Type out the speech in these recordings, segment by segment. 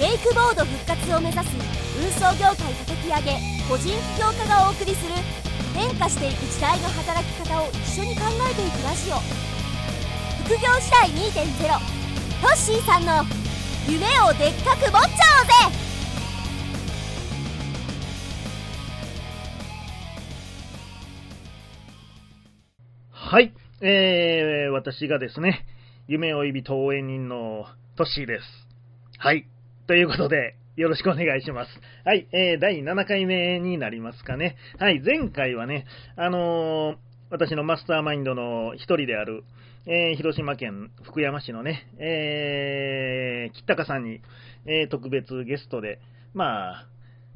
ウェイクボード復活を目指す運送業界叩き上げ個人起業家がお送りする変化していく時代の働き方を一緒に考えていくラジオ副業時代2.0トッシーさんの夢をでっかく持っちゃおうぜ！はい、えー、私がですね、夢追い人応援人のトッシーです。はい、ということで、よろしくお願いします。はい、えー、第7回目になりますかね。はい、前回はね、あのー私のマスターマインドの一人である、えー広島県福山市のね、えー、吉高さんに、えー特別ゲストで、まあ、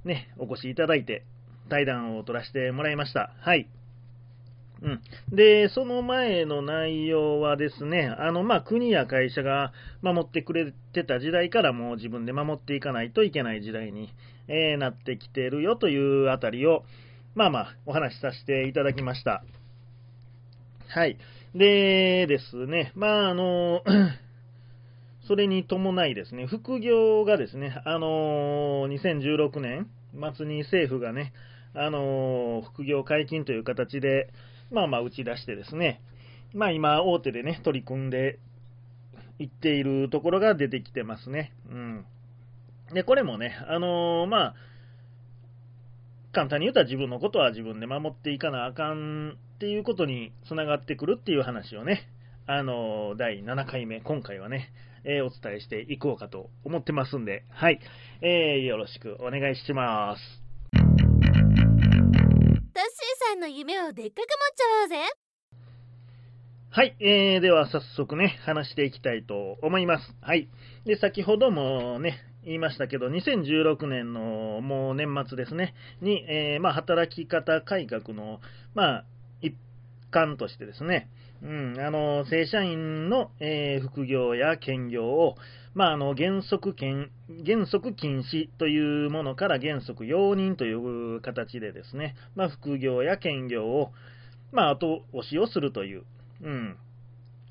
ね、お越しいただいて、対談を取らせてもらいました。はい。うん。で、その前の内容はですね、あの、まあ、国や会社が守ってくれてた時代からもう自分で守っていかないといけない時代に、えーなってきてるよというあたりを、まあまあ、お話しさせていただきました。はい。でですね、まあ、あの、それに伴いですね、副業がですね、あの2016年末に政府がね、あの副業解禁という形で、まあまあ打ち出してですね、まあ今、大手でね、取り組んでいっているところが出てきてますね。うん。で、これもね、あのまあ、簡単に言うと自分のことは自分で守っていかなあかんっていうことにつながってくるっていう話をね、あの第7回目、今回はね、えーお伝えしていこうかと思ってますんで、はい、えーよろしくお願いします。さんの夢をでっかく持っちゃおうぜはい、えー、では早速ね、話していきたいと思います。はい。で、先ほどもね、言いましたけど、2016年のもう年末ですね、に、えーまあ、働き方改革の、まあ、一環としてですね、うん、あの、正社員の、えー副業や兼業を、まあ、あの、原則禁、原則禁止というものから原則容認という形でですね、まあ、副業や兼業を、まあ、後押しをするという、うん。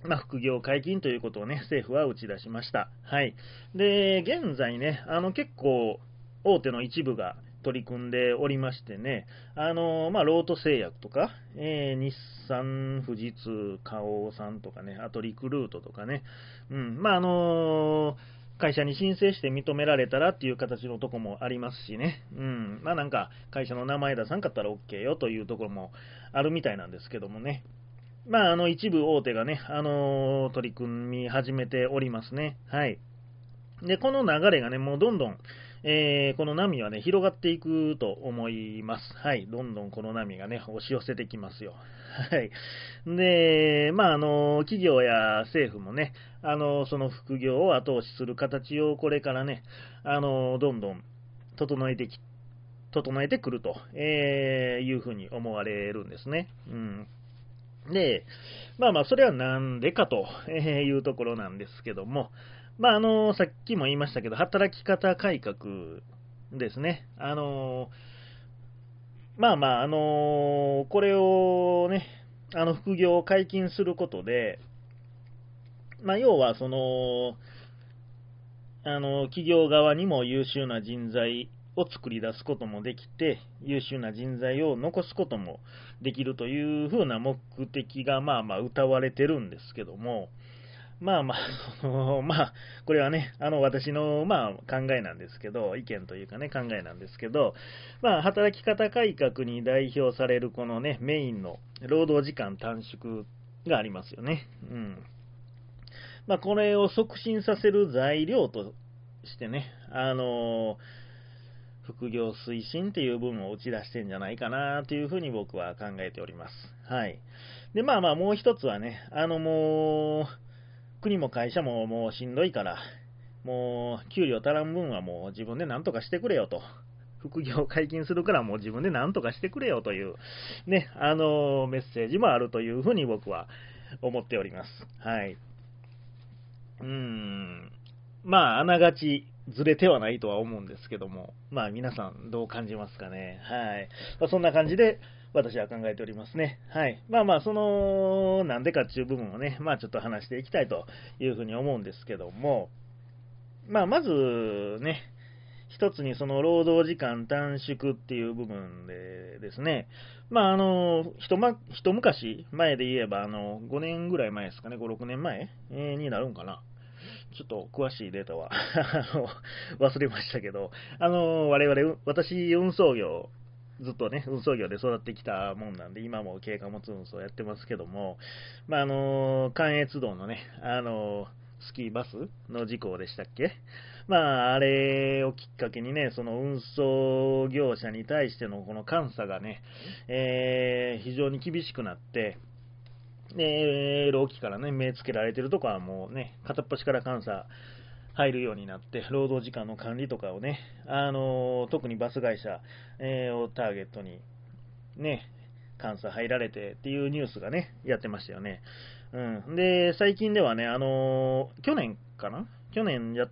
まあ、副業解禁ということをね、政府は打ち出しました。はい。で、現在ね、あの、結構、大手の一部が取り組んでおりましてね、あの、まあ、ロート製薬とか、えー日産、富士通、花王さんとかね、あとリクルートとかね、うん、まあ、あの会社に申請して認められたらっていう形のとこもありますしね、うん、まあなんか会社の名前出さんかったら OK よというところもあるみたいなんですけどもね、まあ、あの一部大手がね、あの取り組み始めておりますね。はい。で、この流れがね、もうどんどん、えーこの波はね、広がっていくと思います。はい。どんどんこの波がね、押し寄せてきますよ。はい。で、まあ、あの、企業や政府もね、あの、その副業を後押しする形をこれからね、あの、どんどん整えてき、整えてくると、えーいうふうに思われるんですね。うん。で、まあまあ、それはなんでかとえいうところなんですけども、まあ、あの、さっきも言いましたけど、働き方改革ですね。あの、まあまあ、あの、これをね、あの、副業を解禁することで、まあ、要は、その、あの、企業側にも優秀な人材を作り出すこともできて、優秀な人材を残すこともできるというふうな目的が、まあまあ、歌われてるんですけども、まあまあ、そのまあ、これはね、あの、私の、まあ、考えなんですけど、意見というかね、考えなんですけど、まあ、働き方改革に代表されるこのね、メインの労働時間短縮がありますよね。うん。まあ、これを促進させる材料としてね、あの副業推進っていう部分を打ち出してんじゃないかなというふうに僕は考えております。はい。で、まあまあ、もう一つはね、あのもう、国も会社ももうしんどいから、もう、給料足らん分はもう自分で何とかしてくれよと。副業解禁するからもう自分で何とかしてくれよという、ね、あのメッセージもあるというふうに僕は思っております。はい。うーん。まあ、あながちずれてはないとは思うんですけども、まあ皆さんどう感じますかね。はい。まあ、そんな感じで私は考えておりますね。はい。まあまあ、その、なんでかっていう部分をね、まあちょっと話していきたいというふうに思うんですけども、まあ、まずね、一つにその労働時間短縮っていう部分でですね、まあ、あの、一ま、一昔前で言えば、あの、5年ぐらい前ですかね、5、6年前、えー、になるんかな。ちょっと詳しいデータは 忘れましたけど、あの、我々、私、運送業、ずっとね、運送業で育ってきたもんなんで、今も軽貨物運送やってますけども、まあ、あの、関越道のね、あの、スキーバスの事故でしたっけ？まあ、あれをきっかけにね、その運送業者に対してのこの監査がね、えー、非常に厳しくなって、で、労基からね、目つけられてるとこはもうね、片っ端から監査入るようになって、労働時間の管理とかをね、あの特にバス会社、え、をターゲットに、ね、監査入られてっていうニュースがね、やってましたよね。うん。で、最近ではね、あの去年かな？去年やっ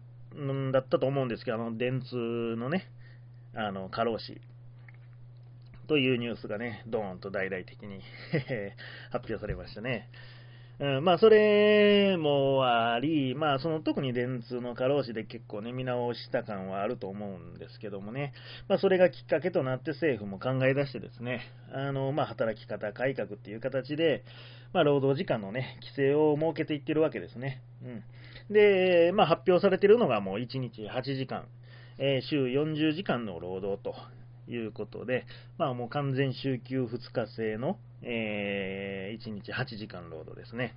だったと思うんですけど、あの、電通のね、あの、過労死というニュースがね、ドーンと大々的に 発表されましたね。うん、まあ、それもあり、まあ、その特に電通の過労死で結構ね、見直した感はあると思うんですけどもね、まあ、それがきっかけとなって政府も考え出してですね、あの、まあ、働き方改革っていう形で、まあ、労働時間のね、規制を設けていってるわけですね。うん。で、まあ、発表されてるのがもう1日8時間、えー、週40時間の労働ということで、まあ、もう完全週休2日制の、えー、1日8時間労働ですね。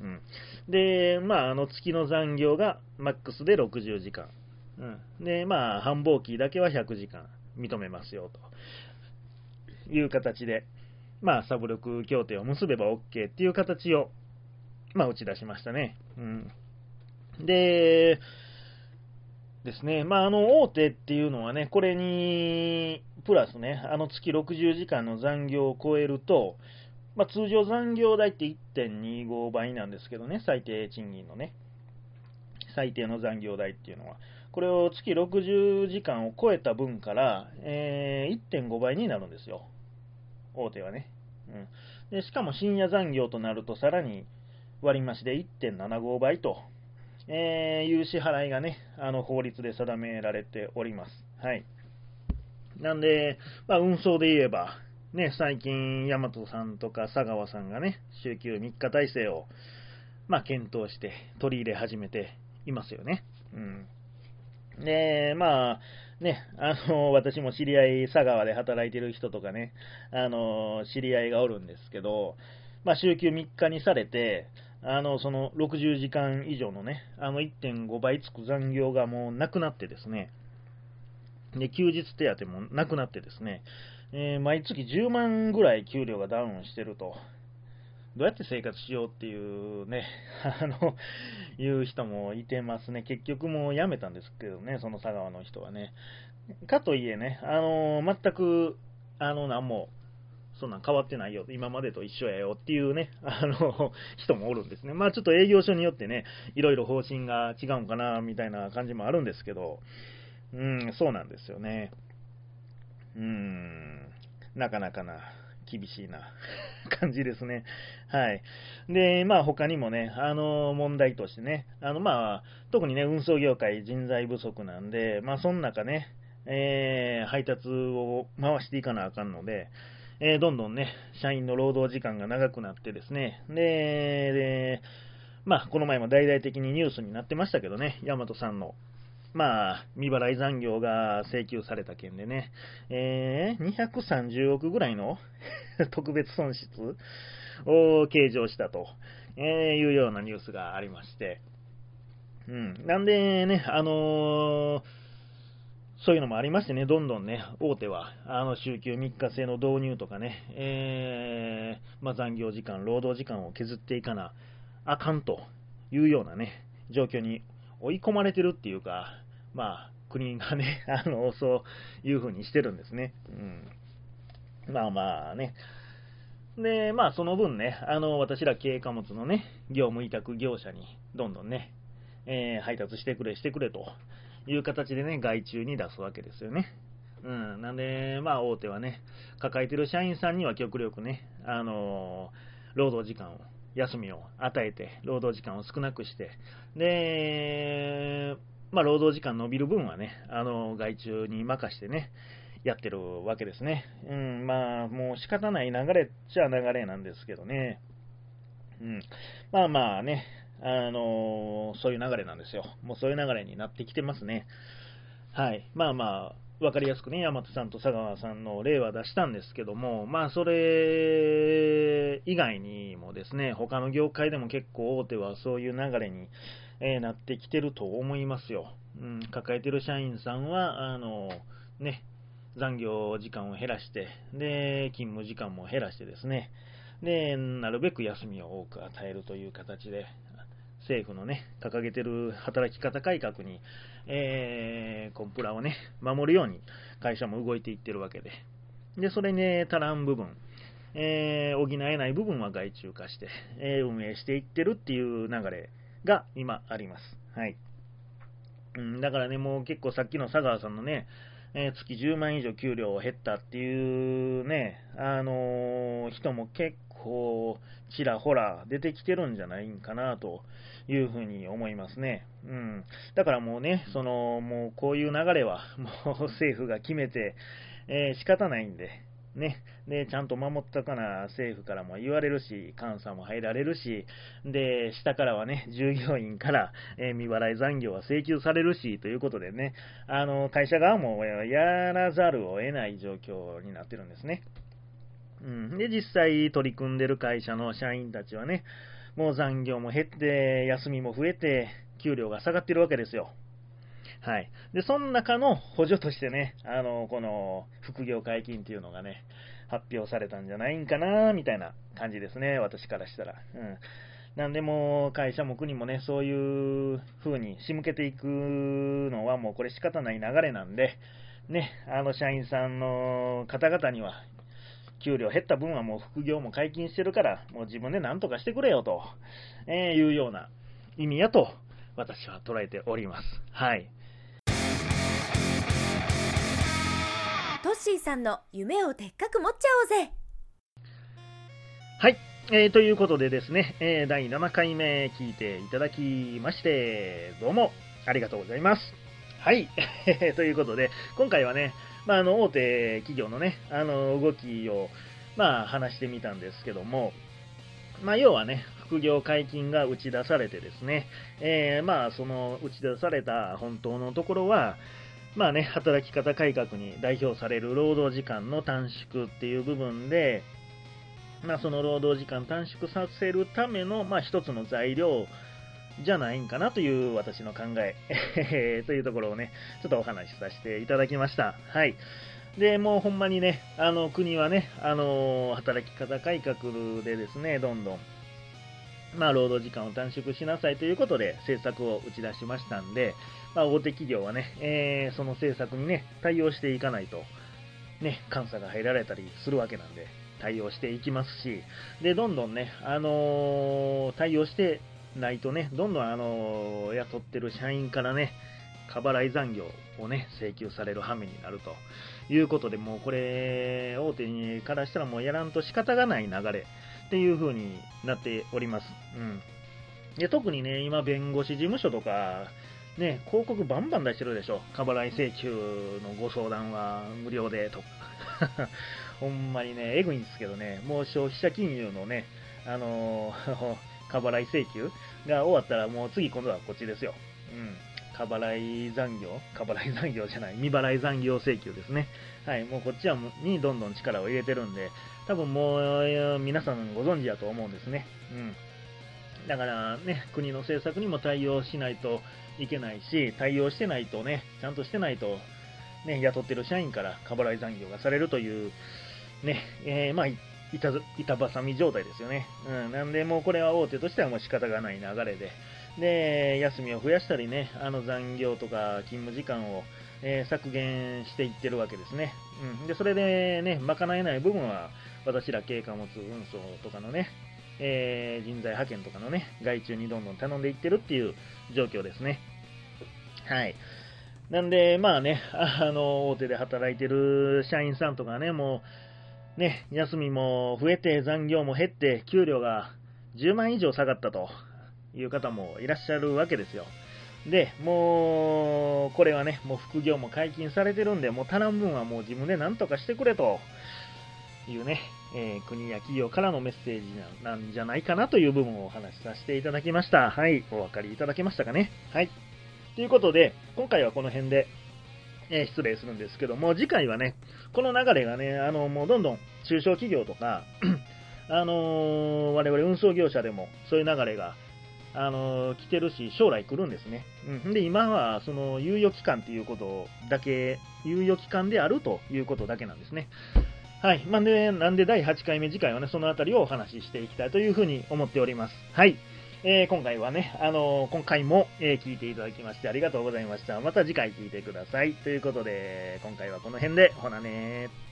うん、で、まあ、あの月の残業がマックスで60時間。うん、で、まあ、繁忙期だけは100時間認めますよという形で、まあ、サブ力協定を結べば OK っていう形を、まあ、打ち出しましたね。うん、で、ですね、まあ、あの大手っていうのはね、これにプラスね、あの月60時間の残業を超えると、まあ、通常残業代って1.25倍なんですけどね、最低賃金のね、最低の残業代っていうのは、これを月60時間を超えた分から、えー、1.5倍になるんですよ、大手はね。うん、でしかも深夜残業となると、さらに割増で1.75倍とえー、いう支払いがね、あの法律で定められております。はい。なんで、まあ、運送で言えば、ね、最近、大和さんとか佐川さんがね、週休3日体制を、まあ、検討して取り入れ始めていますよね。うん。で、まあ、ね、あの、私も知り合い、佐川で働いてる人とかね、あの、知り合いがおるんですけど、まあ、週休3日にされて、あの、その60時間以上のね、あの1.5倍つく残業がもうなくなってですね、で、休日手当もなくなってですね、えー、毎月10万ぐらい給料がダウンしてると、どうやって生活しようっていうね、あの、いう人もいてますね。結局もう辞めたんですけどね、その佐川の人はね。かといえね、あの、全く、あの、なんも、そんなん変わってないよ、今までと一緒やよっていうね、あの、人もおるんですね。まあちょっと営業所によってね、いろいろ方針が違うんかな、みたいな感じもあるんですけど、うん、そうなんですよね。うん、なかなかな、厳しいな 感じですね。はい。で、まあ他にもね、あの、問題としてね、あの、まあ、特にね、運送業界人材不足なんで、まあその中ね、えー、配達を回していかなあかんので、えー、どんどんね、社員の労働時間が長くなってですね、で、まあ、この前も大々的にニュースになってましたけどね、大和さんの、まあ、未払い残業が請求された件でね、えー、230億ぐらいの 特別損失を計上したと、え、いうようなニュースがありまして、うん。なんでね、あのーそういうのもありましてね、どんどんね、大手は、あの、週休3日制の導入とかね、えー、まあ、残業時間、労働時間を削っていかなあかんというようなね、状況に追い込まれてるっていうか、まあ、国がね、あの、そういうふうにしてるんですね。うん。まあまあね。で、まあ、その分ね、あの、私ら経営貨物のね、業務委託業者に、どんどんね、えー、配達してくれ、してくれという形でね、外注に出すわけですよね。うん。なんで、まあ、大手はね、抱えてる社員さんには極力ね、あのー、労働時間を、休みを与えて、労働時間を少なくして、で、まあ、労働時間伸びる分はね、あの、外注に任してね、やってるわけですね。うん、まあ、もう仕方ない流れっちゃ流れなんですけどね。うん。まあまあね、あのそういう流れなんですよ。もうそういう流れになってきてますね。はい。まあまあ、分かりやすくね、山手さんと佐川さんの例は出したんですけども、まあ、それ以外にもですね、他の業界でも結構大手はそういう流れに、え、なってきてると思いますよ。うん、抱えてる社員さんは、あの、ね、残業時間を減らして、で、勤務時間も減らしてですね、で、なるべく休みを多く与えるという形で、政府のね、掲げてる働き方改革に、えー、コンプラをね、守るように会社も動いていってるわけで。で、それに、足らん部分、えー、補えない部分は外注化して、えー、運営していってるっていう流れが今あります。はい。うん、だからね、もう結構さっきの佐川さんのね、えー、月10万以上給料減ったっていうね、あのー、人も結構ちらほら出てきてるんじゃないんかなというふうに思いますね。うん。だからもうね、その、もうこういう流れは、もう政府が決めて、えー、仕方ないんで、ね。で、ちゃんと守ったかな、政府からも言われるし、監査も入られるし、で、下からはね、従業員から、えー、未払い残業は請求されるし、ということでね、あの、会社側もやらざるを得ない状況になってるんですね。うん。で、実際取り組んでる会社の社員たちはね、もう残業も減って、休みも増えて、給料が下がってるわけですよ。はい。で、その中の補助としてね、あの、この副業解禁っていうのがね、発表されたんじゃないんかな、みたいな感じですね、私からしたら。うん。なんでも会社も国もね、そういう風に仕向けていくのはもうこれ仕方ない流れなんで、ね、あの社員さんの方々には給料減った分はもう副業も解禁してるから、もう自分で何とかしてくれよと、えー、いうような意味やと、私は捉えております。はい。トッシーさんの夢をでっかく持っちゃおうぜはい。えー、ということでですね、えー、第7回目聞いていただきまして、どうもありがとうございます。はい。ということで、今回はね、まあ、あの、大手企業のね、あの、動きを、まあ、話してみたんですけども、まあ、要はね、副業解禁が打ち出されてですね、えー、まあ、その打ち出された本当のところは、まあね、働き方改革に代表される労働時間の短縮っていう部分で、まあ、その労働時間短縮させるための、まあ、一つの材料じゃないんかなという私の考え というところをね、ちょっとお話しさせていただきました。はい。で、もうほんまにね、あの国はね、あの働き方改革でですね、どんどん、まあ、労働時間を短縮しなさいということで政策を打ち出しましたんで、まあ、大手企業はね、えー、その政策にね、対応していかないと、ね、監査が入られたりするわけなんで、対応していきますし、で、どんどんね、あのー、対応してないとね、どんどんあの雇ってる社員からね、過払い残業をね、請求される羽目になるということで、もうこれ、大手にからしたらもうやらんと仕方がない流れっていう風になっております。うん。で特にね、今、弁護士事務所とか、ね、広告バンバン出してるでしょ。過払い請求のご相談は無料でとか。ほんまにね、えぐいんですけどね、もう消費者金融のね、あのー過払い請求が終わったらもう次今度はこっちですよ。うん。過払い残業？過払い残業じゃない。未払い残業請求ですね。はい。もうこっちはにどんどん力を入れてるんで、多分もう皆さんご存知だと思うんですね。うん。だからね、国の政策にも対応しないといけないし、対応してないとね、ちゃんとしてないと、ね、雇ってる社員から過払い残業がされるという、ね、えー、まあ、板板挟み状態ですよね。うん、なんで、もうこれは大手としてはもう仕方がない流れで、で、休みを増やしたりね、あの残業とか勤務時間を、えー、削減していってるわけですね。うん、で、それでね、賄えない部分は、私ら経過物運送とかのね、えー、人材派遣とかのね、外注にどんどん頼んでいってるっていう状況ですね。はい。なんで、まあね、あの、大手で働いてる社員さんとかね、もう、ね、休みも増えて、残業も減って、給料が10万以上下がったという方もいらっしゃるわけですよ。で、もう、これはね、もう副業も解禁されてるんで、もう足らん分はもう自分で何とかしてくれというね、えー、国や企業からのメッセージなんじゃないかなという部分をお話しさせていただきました。はい、お分かりいただけましたかね。はい。ということで、今回はこの辺で、えー、失礼するんですけども、次回はね、この流れがね、あの、もうどんどん中小企業とか、あのー、我々運送業者でもそういう流れがあの来てるし、将来来るんですね。うん、で、今は、その、猶予期間ということだけ、猶予期間であるということだけなんですね。はい。まあ、で、なんで第8回目次回はね、そのあたりをお話ししていきたいというふうに思っております。はい。えー、今回はね、あのー、今回も、えー、聞いていただきましてありがとうございました。また次回聞いてください。ということで、今回はこの辺で、ほなねー。